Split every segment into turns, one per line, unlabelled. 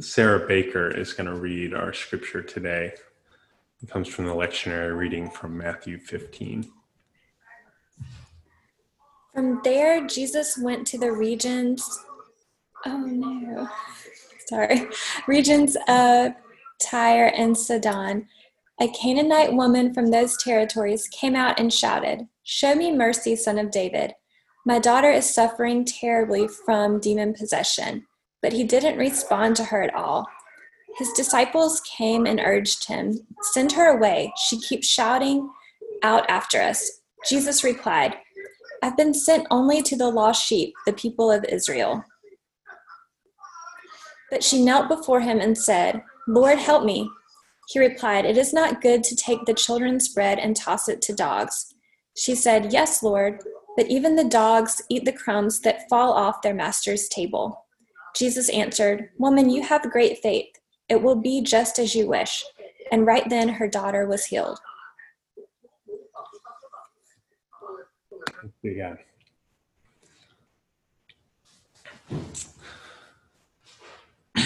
Sarah Baker is going to read our scripture today. It comes from the lectionary reading from Matthew 15.
From there, Jesus went to the regions. Oh no, sorry. Regions of Tyre and Sidon. A Canaanite woman from those territories came out and shouted, Show me mercy, son of David. My daughter is suffering terribly from demon possession. But he didn't respond to her at all. His disciples came and urged him, Send her away. She keeps shouting out after us. Jesus replied, I've been sent only to the lost sheep, the people of Israel. But she knelt before him and said, Lord, help me. He replied, It is not good to take the children's bread and toss it to dogs. She said, Yes, Lord, but even the dogs eat the crumbs that fall off their master's table. Jesus answered, Woman, you have great faith. It will be just as you wish. And right then her daughter was healed.
Yeah.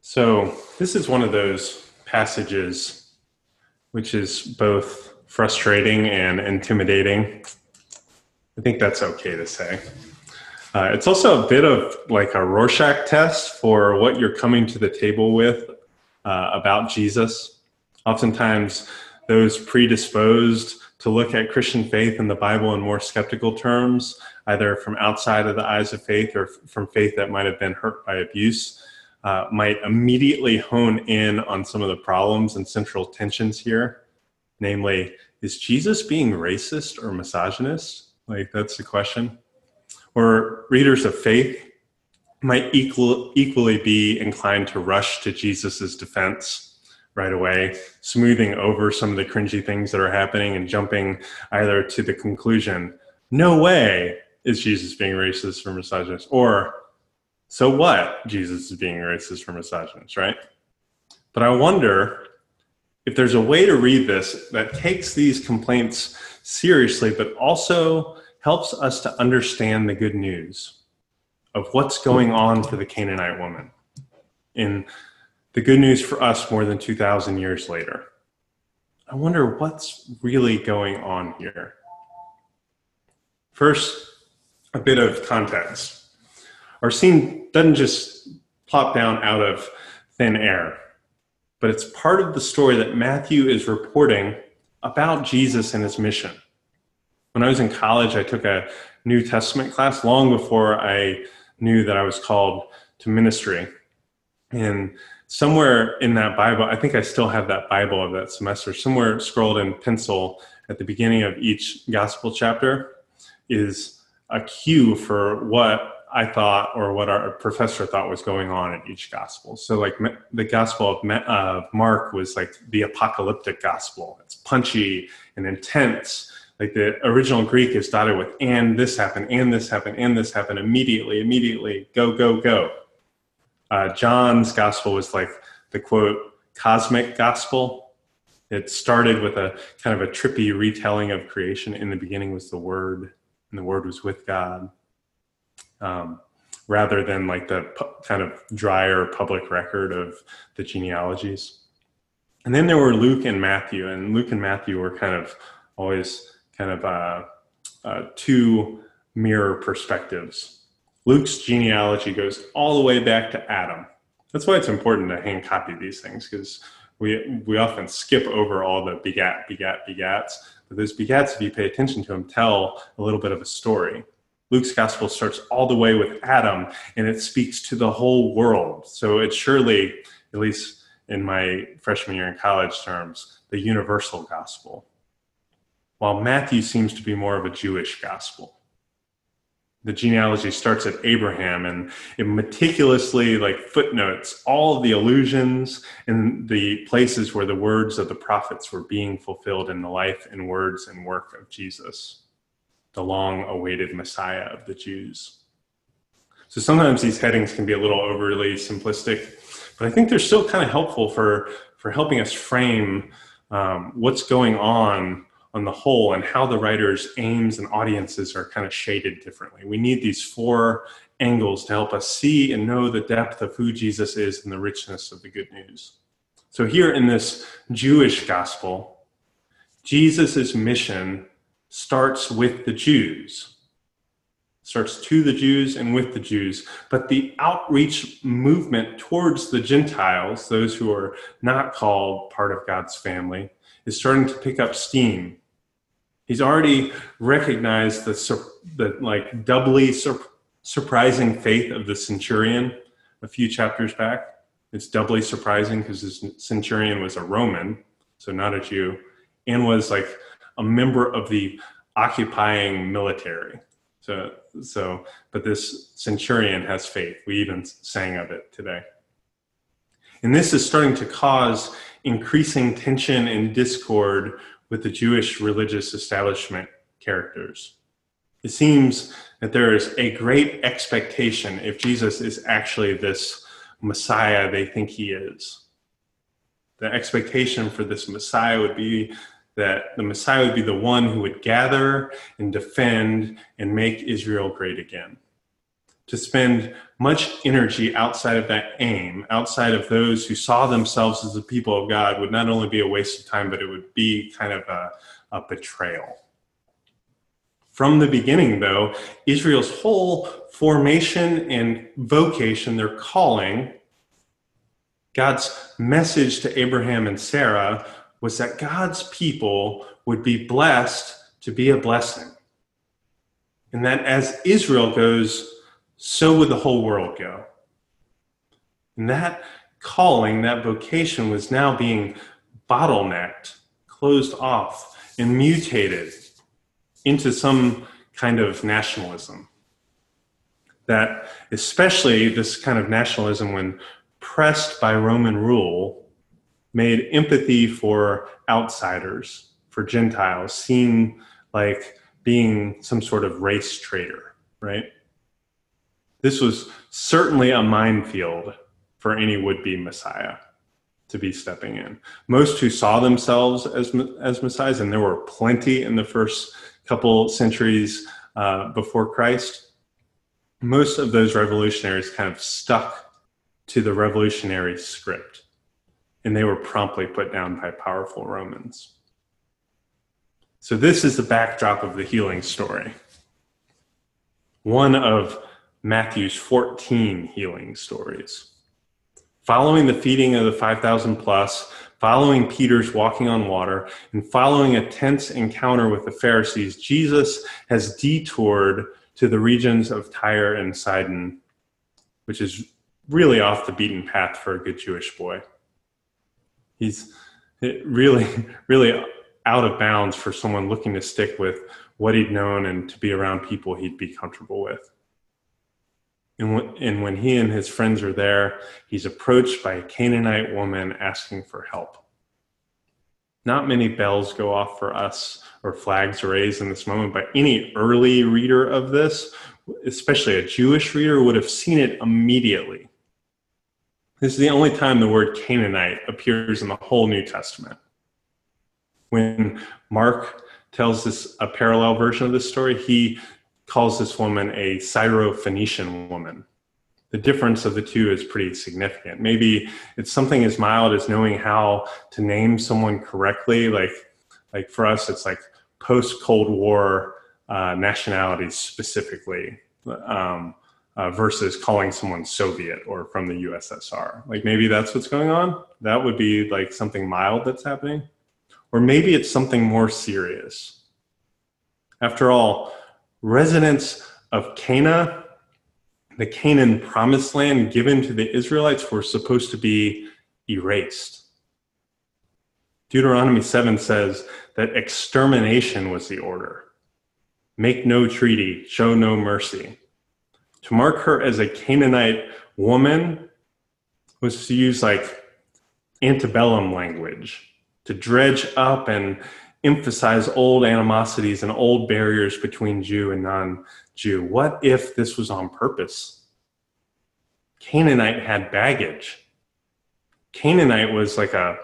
so, this is one of those passages which is both frustrating and intimidating. I think that's okay to say. Uh, it's also a bit of like a Rorschach test for what you're coming to the table with uh, about Jesus. Oftentimes, those predisposed to look at Christian faith and the Bible in more skeptical terms, either from outside of the eyes of faith or from faith that might have been hurt by abuse, uh, might immediately hone in on some of the problems and central tensions here. Namely, is Jesus being racist or misogynist? Like, that's the question or readers of faith might equal, equally be inclined to rush to Jesus' defense right away, smoothing over some of the cringy things that are happening and jumping either to the conclusion, no way is Jesus being racist or misogynist, or so what? Jesus is being racist or misogynist, right? But I wonder if there's a way to read this that takes these complaints seriously, but also helps us to understand the good news of what's going on for the Canaanite woman in the good news for us more than 2,000 years later. I wonder what's really going on here. First, a bit of context. Our scene doesn't just plop down out of thin air, but it's part of the story that Matthew is reporting about Jesus and his mission. When I was in college, I took a New Testament class long before I knew that I was called to ministry. And somewhere in that Bible, I think I still have that Bible of that semester, somewhere scrolled in pencil at the beginning of each gospel chapter is a cue for what I thought or what our professor thought was going on in each gospel. So, like the gospel of Mark was like the apocalyptic gospel. It's punchy and intense like the original Greek is dotted with and this happened, and this happened, and this happened immediately, immediately, go, go, go. Uh, John's gospel was like the quote cosmic gospel. It started with a kind of a trippy retelling of creation. In the beginning was the Word, and the Word was with God. Um, rather than like the pu- kind of drier public record of the genealogies. And then there were Luke and Matthew, and Luke and Matthew were kind of always kind of uh, uh, two mirror perspectives. Luke's genealogy goes all the way back to Adam. That's why it's important to hand copy these things because we we often skip over all the begat, begat, begats. But those begats, if you pay attention to them, tell a little bit of a story. Luke's gospel starts all the way with Adam and it speaks to the whole world. So it's surely, at least in my freshman year in college terms, the universal gospel while Matthew seems to be more of a Jewish gospel. The genealogy starts at Abraham and it meticulously like footnotes all the allusions and the places where the words of the prophets were being fulfilled in the life and words and work of Jesus, the long awaited Messiah of the Jews. So sometimes these headings can be a little overly simplistic, but I think they're still kind of helpful for, for helping us frame um, what's going on on the whole and how the writer's aims and audiences are kind of shaded differently. We need these four angles to help us see and know the depth of who Jesus is and the richness of the good news. So, here in this Jewish gospel, Jesus' mission starts with the Jews, starts to the Jews and with the Jews. But the outreach movement towards the Gentiles, those who are not called part of God's family, is starting to pick up steam. He's already recognized the, the like doubly sur- surprising faith of the centurion a few chapters back. It's doubly surprising because this centurion was a Roman, so not a Jew, and was like a member of the occupying military. So, so, but this centurion has faith. We even sang of it today. And this is starting to cause increasing tension and discord with the Jewish religious establishment characters. It seems that there is a great expectation if Jesus is actually this Messiah they think he is. The expectation for this Messiah would be that the Messiah would be the one who would gather and defend and make Israel great again. To spend much energy outside of that aim, outside of those who saw themselves as the people of God, would not only be a waste of time, but it would be kind of a, a betrayal. From the beginning, though, Israel's whole formation and vocation, their calling, God's message to Abraham and Sarah was that God's people would be blessed to be a blessing. And that as Israel goes, so would the whole world go. And that calling, that vocation was now being bottlenecked, closed off, and mutated into some kind of nationalism. That, especially this kind of nationalism, when pressed by Roman rule, made empathy for outsiders, for Gentiles, seem like being some sort of race traitor, right? This was certainly a minefield for any would be Messiah to be stepping in. Most who saw themselves as, as messiahs, and there were plenty in the first couple centuries uh, before Christ, most of those revolutionaries kind of stuck to the revolutionary script and they were promptly put down by powerful Romans. So, this is the backdrop of the healing story. One of Matthew's 14 healing stories. Following the feeding of the 5,000 plus, following Peter's walking on water, and following a tense encounter with the Pharisees, Jesus has detoured to the regions of Tyre and Sidon, which is really off the beaten path for a good Jewish boy he's really, really out of bounds for someone looking to stick with what he'd known and to be around people he'd be comfortable with. And when, and when he and his friends are there, he's approached by a Canaanite woman asking for help. Not many bells go off for us or flags raised in this moment, but any early reader of this, especially a Jewish reader, would have seen it immediately. This is the only time the word Canaanite appears in the whole New Testament. When Mark tells us a parallel version of this story, he calls this woman a Syro-Phoenician woman. The difference of the two is pretty significant. Maybe it's something as mild as knowing how to name someone correctly. Like, like for us, it's like post Cold War uh, nationalities specifically. Um, uh, versus calling someone Soviet or from the USSR. Like maybe that's what's going on. That would be like something mild that's happening. Or maybe it's something more serious. After all, residents of Cana, the Canaan promised land given to the Israelites, were supposed to be erased. Deuteronomy 7 says that extermination was the order. Make no treaty, show no mercy. To mark her as a Canaanite woman was to use like antebellum language, to dredge up and emphasize old animosities and old barriers between Jew and non Jew. What if this was on purpose? Canaanite had baggage. Canaanite was like a,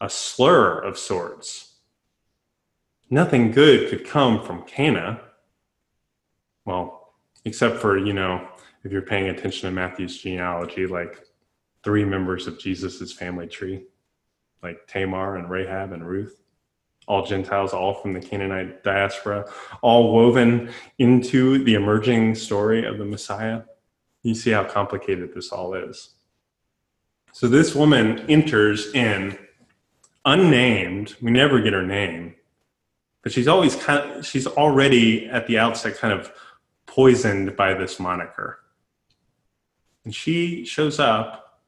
a slur of sorts. nothing good could come from Cana. Well, except for, you know, if you're paying attention to Matthew's genealogy, like three members of Jesus's family tree, like Tamar and Rahab and Ruth, all Gentiles, all from the Canaanite diaspora, all woven into the emerging story of the Messiah. You see how complicated this all is. So this woman enters in unnamed. We never get her name, but she's always kind of, she's already at the outset kind of poisoned by this moniker. And she shows up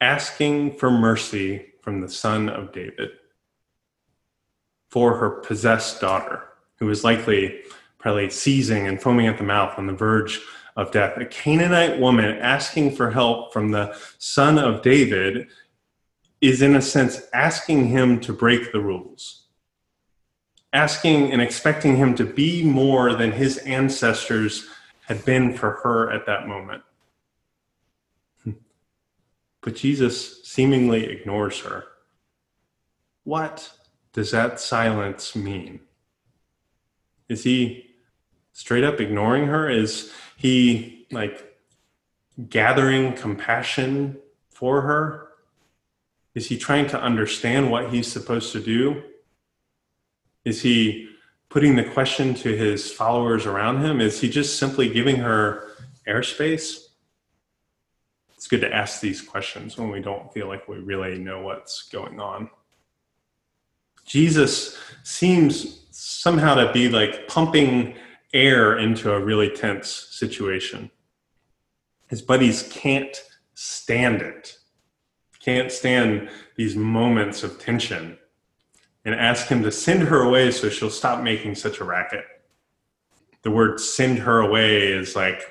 asking for mercy from the son of David for her possessed daughter, who was likely probably seizing and foaming at the mouth on the verge of death. A Canaanite woman asking for help from the son of David is, in a sense, asking him to break the rules, asking and expecting him to be more than his ancestors had been for her at that moment. But Jesus seemingly ignores her. What does that silence mean? Is he straight up ignoring her? Is he like gathering compassion for her? Is he trying to understand what he's supposed to do? Is he putting the question to his followers around him? Is he just simply giving her airspace? it's good to ask these questions when we don't feel like we really know what's going on. Jesus seems somehow to be like pumping air into a really tense situation. His buddies can't stand it, can't stand these moments of tension, and ask him to send her away so she'll stop making such a racket. The word send her away is like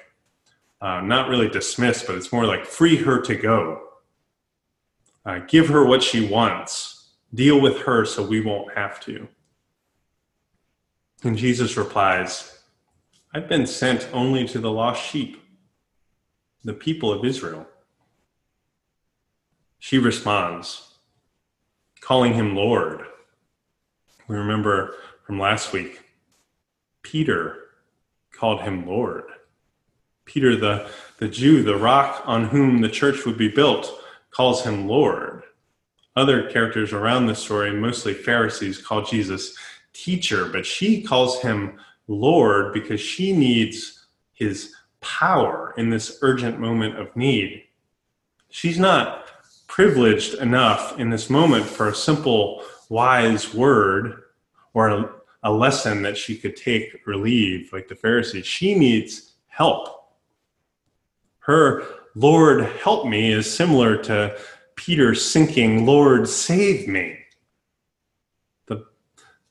uh, not really dismiss, but it's more like free her to go. Uh, give her what she wants. Deal with her so we won't have to. And Jesus replies, I've been sent only to the lost sheep, the people of Israel. She responds, calling him Lord. We remember from last week, Peter called him Lord. Peter, the, the Jew, the rock on whom the church would be built, calls him Lord. Other characters around the story, mostly Pharisees, call Jesus teacher, but she calls him Lord because she needs his power in this urgent moment of need. She's not privileged enough in this moment for a simple, wise word or a, a lesson that she could take or leave like the Pharisees. She needs help her Lord help me is similar to Peter sinking, Lord save me. The,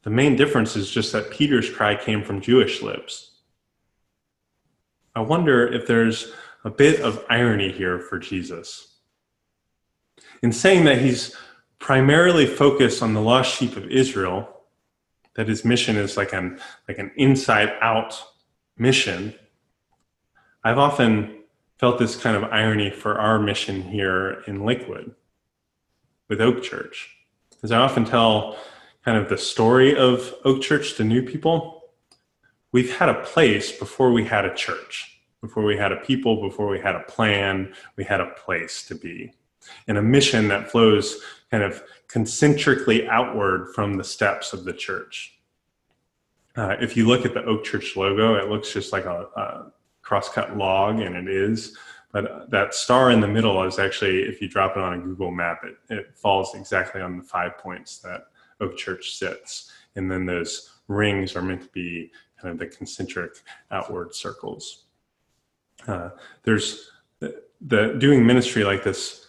the main difference is just that Peter's cry came from Jewish lips. I wonder if there's a bit of irony here for Jesus. In saying that he's primarily focused on the lost sheep of Israel, that his mission is like an, like an inside out mission, I've often felt this kind of irony for our mission here in Lakewood with Oak Church. As I often tell kind of the story of Oak Church to new people, we've had a place before we had a church, before we had a people, before we had a plan, we had a place to be. And a mission that flows kind of concentrically outward from the steps of the church. Uh, if you look at the Oak Church logo, it looks just like a, a crosscut log, and it is. But that star in the middle is actually, if you drop it on a Google map, it, it falls exactly on the five points that Oak Church sits. And then those rings are meant to be kind of the concentric outward circles. Uh, there's the, the doing ministry like this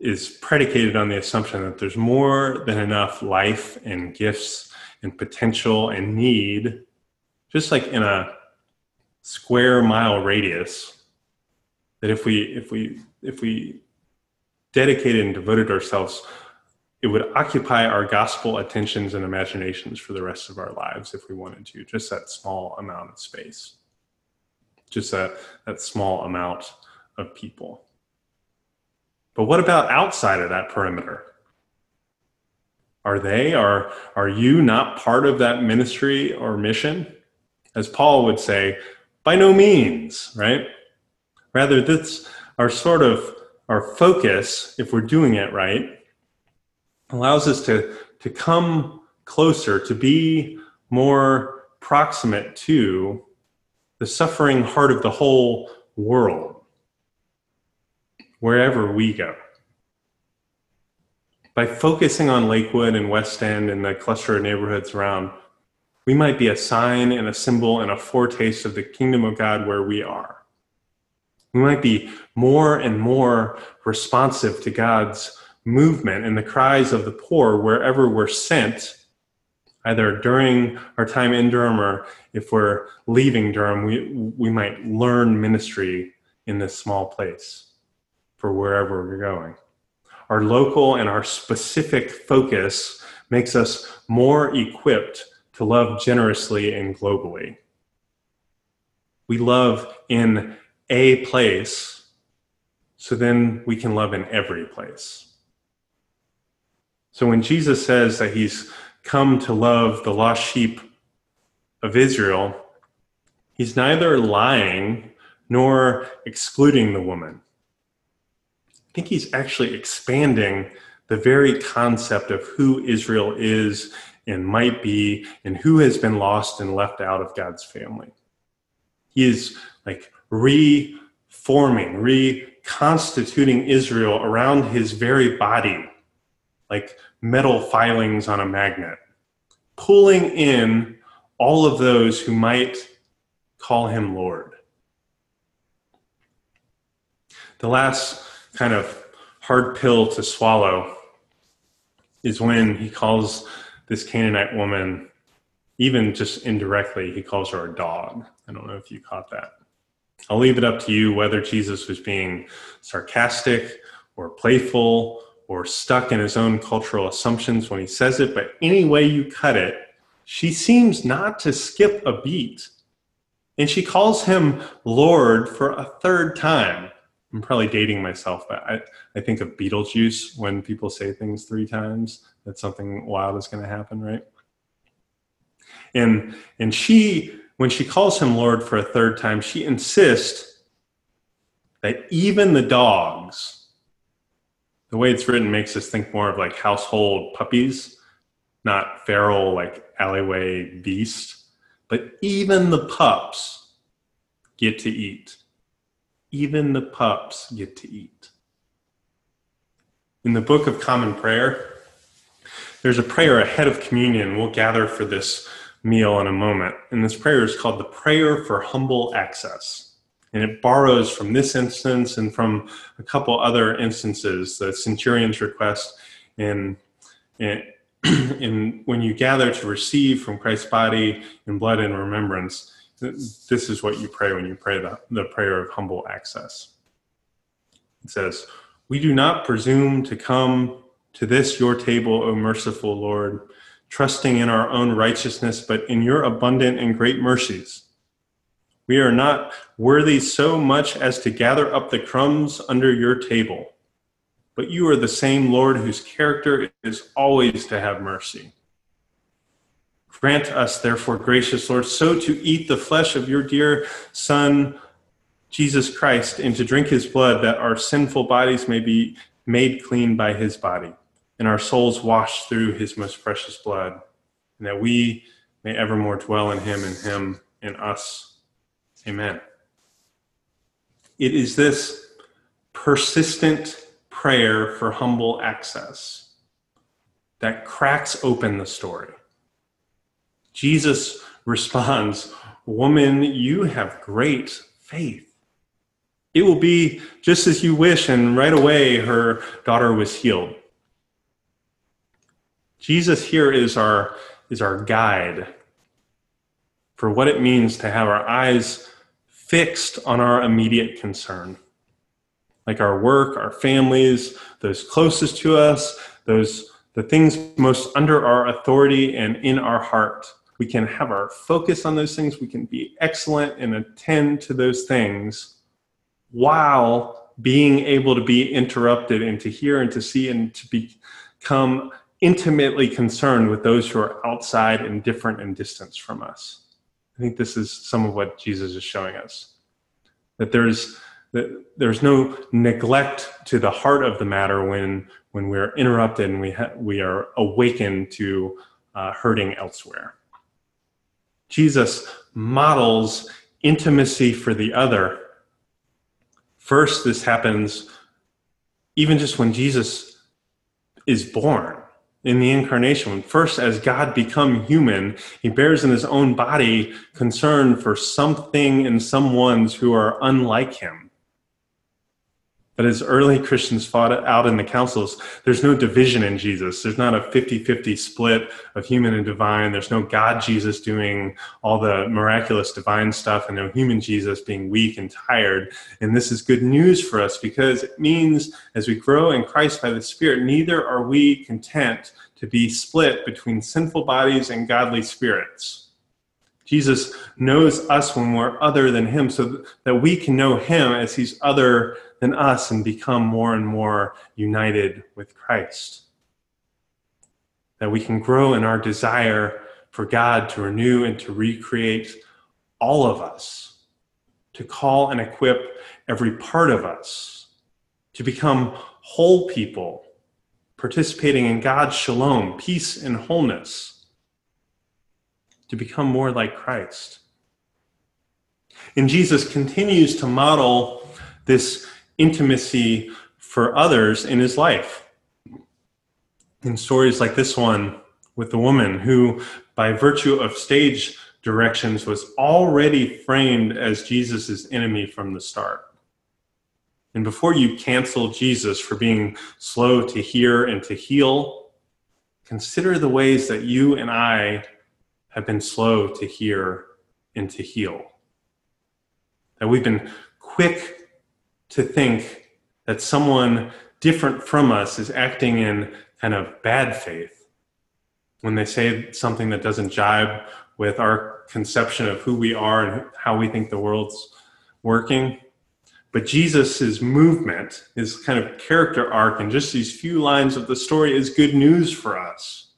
is predicated on the assumption that there's more than enough life and gifts and potential and need, just like in a square mile radius that if we if we if we dedicated and devoted ourselves it would occupy our gospel attentions and imaginations for the rest of our lives if we wanted to just that small amount of space just that that small amount of people but what about outside of that perimeter are they? Are, are you not part of that ministry or mission? As Paul would say, by no means, right? Rather, this our sort of our focus, if we're doing it right, allows us to, to come closer, to be more proximate to the suffering heart of the whole world, wherever we go. By focusing on Lakewood and West End and the cluster of neighborhoods around, we might be a sign and a symbol and a foretaste of the kingdom of God where we are. We might be more and more responsive to God's movement and the cries of the poor wherever we're sent, either during our time in Durham or if we're leaving Durham, we, we might learn ministry in this small place for wherever we're going. Our local and our specific focus makes us more equipped to love generously and globally. We love in a place, so then we can love in every place. So when Jesus says that he's come to love the lost sheep of Israel, he's neither lying nor excluding the woman. I think he's actually expanding the very concept of who Israel is and might be and who has been lost and left out of God's family. He is like reforming, reconstituting Israel around his very body, like metal filings on a magnet, pulling in all of those who might call him Lord. The last kind of hard pill to swallow is when he calls this Canaanite woman, even just indirectly, he calls her a dog. I don't know if you caught that. I'll leave it up to you whether Jesus was being sarcastic or playful or stuck in his own cultural assumptions when he says it, but any way you cut it, she seems not to skip a beat. And she calls him Lord for a third time. I'm probably dating myself, but I, I think of Beetlejuice when people say things three times that something wild is going to happen, right? And and she when she calls him Lord for a third time, she insists that even the dogs, the way it's written makes us think more of like household puppies, not feral, like alleyway beasts, but even the pups get to eat. Even the pups get to eat. In the Book of Common Prayer, there's a prayer ahead of communion. We'll gather for this meal in a moment. And this prayer is called the Prayer for Humble Access. And it borrows from this instance and from a couple other instances, the centurion's request in, in, in when you gather to receive from Christ's body and blood in remembrance, this is what you pray when you pray the, the prayer of humble access. It says, We do not presume to come to this your table, O merciful Lord trusting in our own righteousness, but in your abundant and great mercies. We are not worthy so much as to gather up the crumbs under your table, but you are the same Lord whose character is always to have mercy. Grant us, therefore, gracious Lord, so to eat the flesh of your dear Son, Jesus Christ, and to drink his blood, that our sinful bodies may be made clean by his body and our souls washed through his most precious blood, and that we may evermore dwell in him and him in us. Amen. It is this persistent prayer for humble access that cracks open the story. Jesus responds, Woman, you have great faith. It will be just as you wish. And right away, her daughter was healed. Jesus here is our, is our guide for what it means to have our eyes fixed on our immediate concern. Like our work, our families, those closest to us, those the things most under our authority and in our heart. We can have our focus on those things. We can be excellent and attend to those things while being able to be interrupted and to hear and to see and to become intimately concerned with those who are outside and different and distant from us. I think this is some of what Jesus is showing us. That there's that there's no neglect to the heart of the matter when when we're interrupted and we ha- we are awakened to uh, hurting elsewhere. Jesus models intimacy for the other. First, this happens even just when Jesus is born in the incarnation. First, as God become human, he bears in his own body concern for something and someones who are unlike him. But as early Christians fought out in the councils, there's no division in Jesus. There's not a 50 50 split of human and divine. There's no God Jesus doing all the miraculous divine stuff and no human Jesus being weak and tired. And this is good news for us because it means as we grow in Christ by the Spirit, neither are we content to be split between sinful bodies and godly spirits. Jesus knows us when we're other than him so that we can know him as he's other than us and become more and more united with Christ. That we can grow in our desire for God to renew and to recreate all of us, to call and equip every part of us, to become whole people, participating in God's shalom, peace, and wholeness, to become more like Christ. And Jesus continues to model this intimacy for others in his life. In stories like this one with the woman who, by virtue of stage directions, was already framed as Jesus' enemy from the start. And before you cancel Jesus for being slow to hear and to heal, consider the ways that you and I have been slow to hear and to heal. That we've been quick to think that someone different from us is acting in kind of bad faith when they say something that doesn't jibe with our conception of who we are and how we think the world's working. But Jesus' movement, his kind of character arc, and just these few lines of the story is good news for us.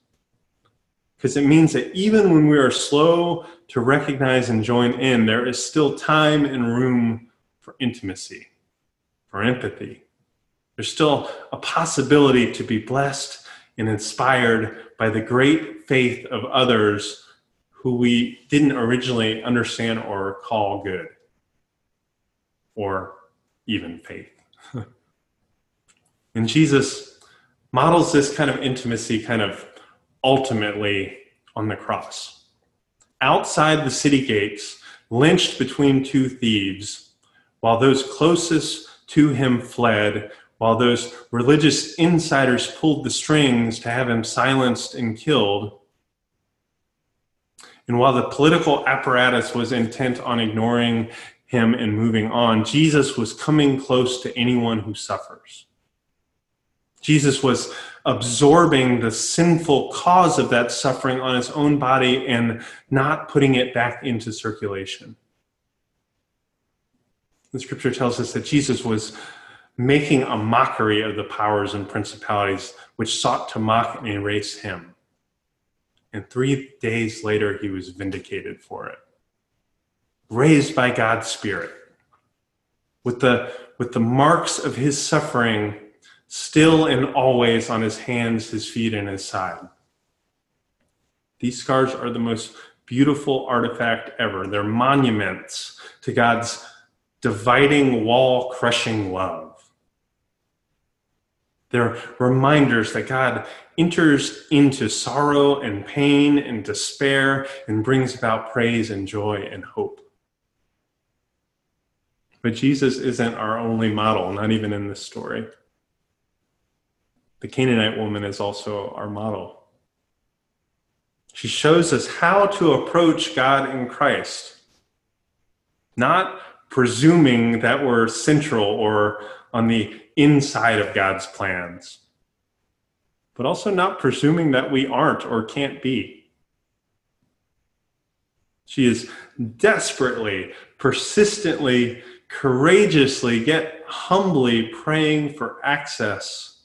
Because it means that even when we are slow to recognize and join in, there is still time and room for intimacy for empathy. There's still a possibility to be blessed and inspired by the great faith of others who we didn't originally understand or call good or even faith. and Jesus models this kind of intimacy kind of ultimately on the cross. Outside the city gates, lynched between two thieves, while those closest to him fled, while those religious insiders pulled the strings to have him silenced and killed. And while the political apparatus was intent on ignoring him and moving on, Jesus was coming close to anyone who suffers. Jesus was absorbing the sinful cause of that suffering on his own body and not putting it back into circulation. The scripture tells us that Jesus was making a mockery of the powers and principalities which sought to mock and erase him. And three days later, he was vindicated for it. Raised by God's Spirit, with the, with the marks of his suffering still and always on his hands, his feet, and his side. These scars are the most beautiful artifact ever. They're monuments to God's dividing wall crushing love. They're reminders that God enters into sorrow and pain and despair and brings about praise and joy and hope. But Jesus isn't our only model, not even in this story. The Canaanite woman is also our model. She shows us how to approach God in Christ, not presuming that we're central or on the inside of God's plans, but also not presuming that we aren't or can't be. She is desperately, persistently, courageously, yet humbly praying for access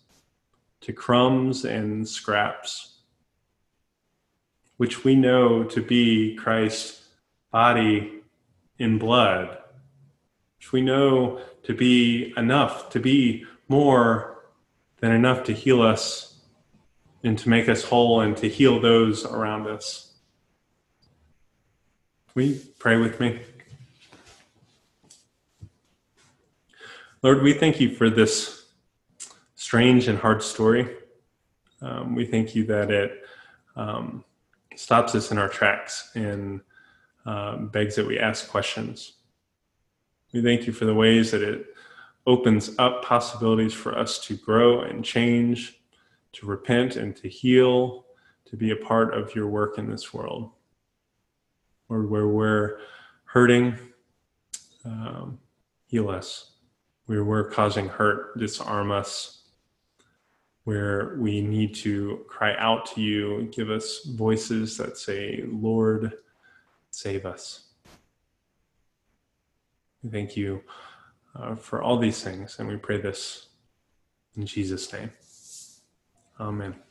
to crumbs and scraps, which we know to be Christ's body in blood, which we know to be enough, to be more than enough to heal us and to make us whole and to heal those around us. You pray with me? Lord, we thank you for this strange and hard story. Um, we thank you that it um, stops us in our tracks and um, begs that we ask questions. We thank you for the ways that it opens up possibilities for us to grow and change, to repent and to heal, to be a part of your work in this world. Or where we're hurting, um, heal us where we're causing hurt, disarm us, where we need to cry out to you, give us voices that say, Lord, save us. We thank you uh, for all these things, and we pray this in Jesus' name. Amen.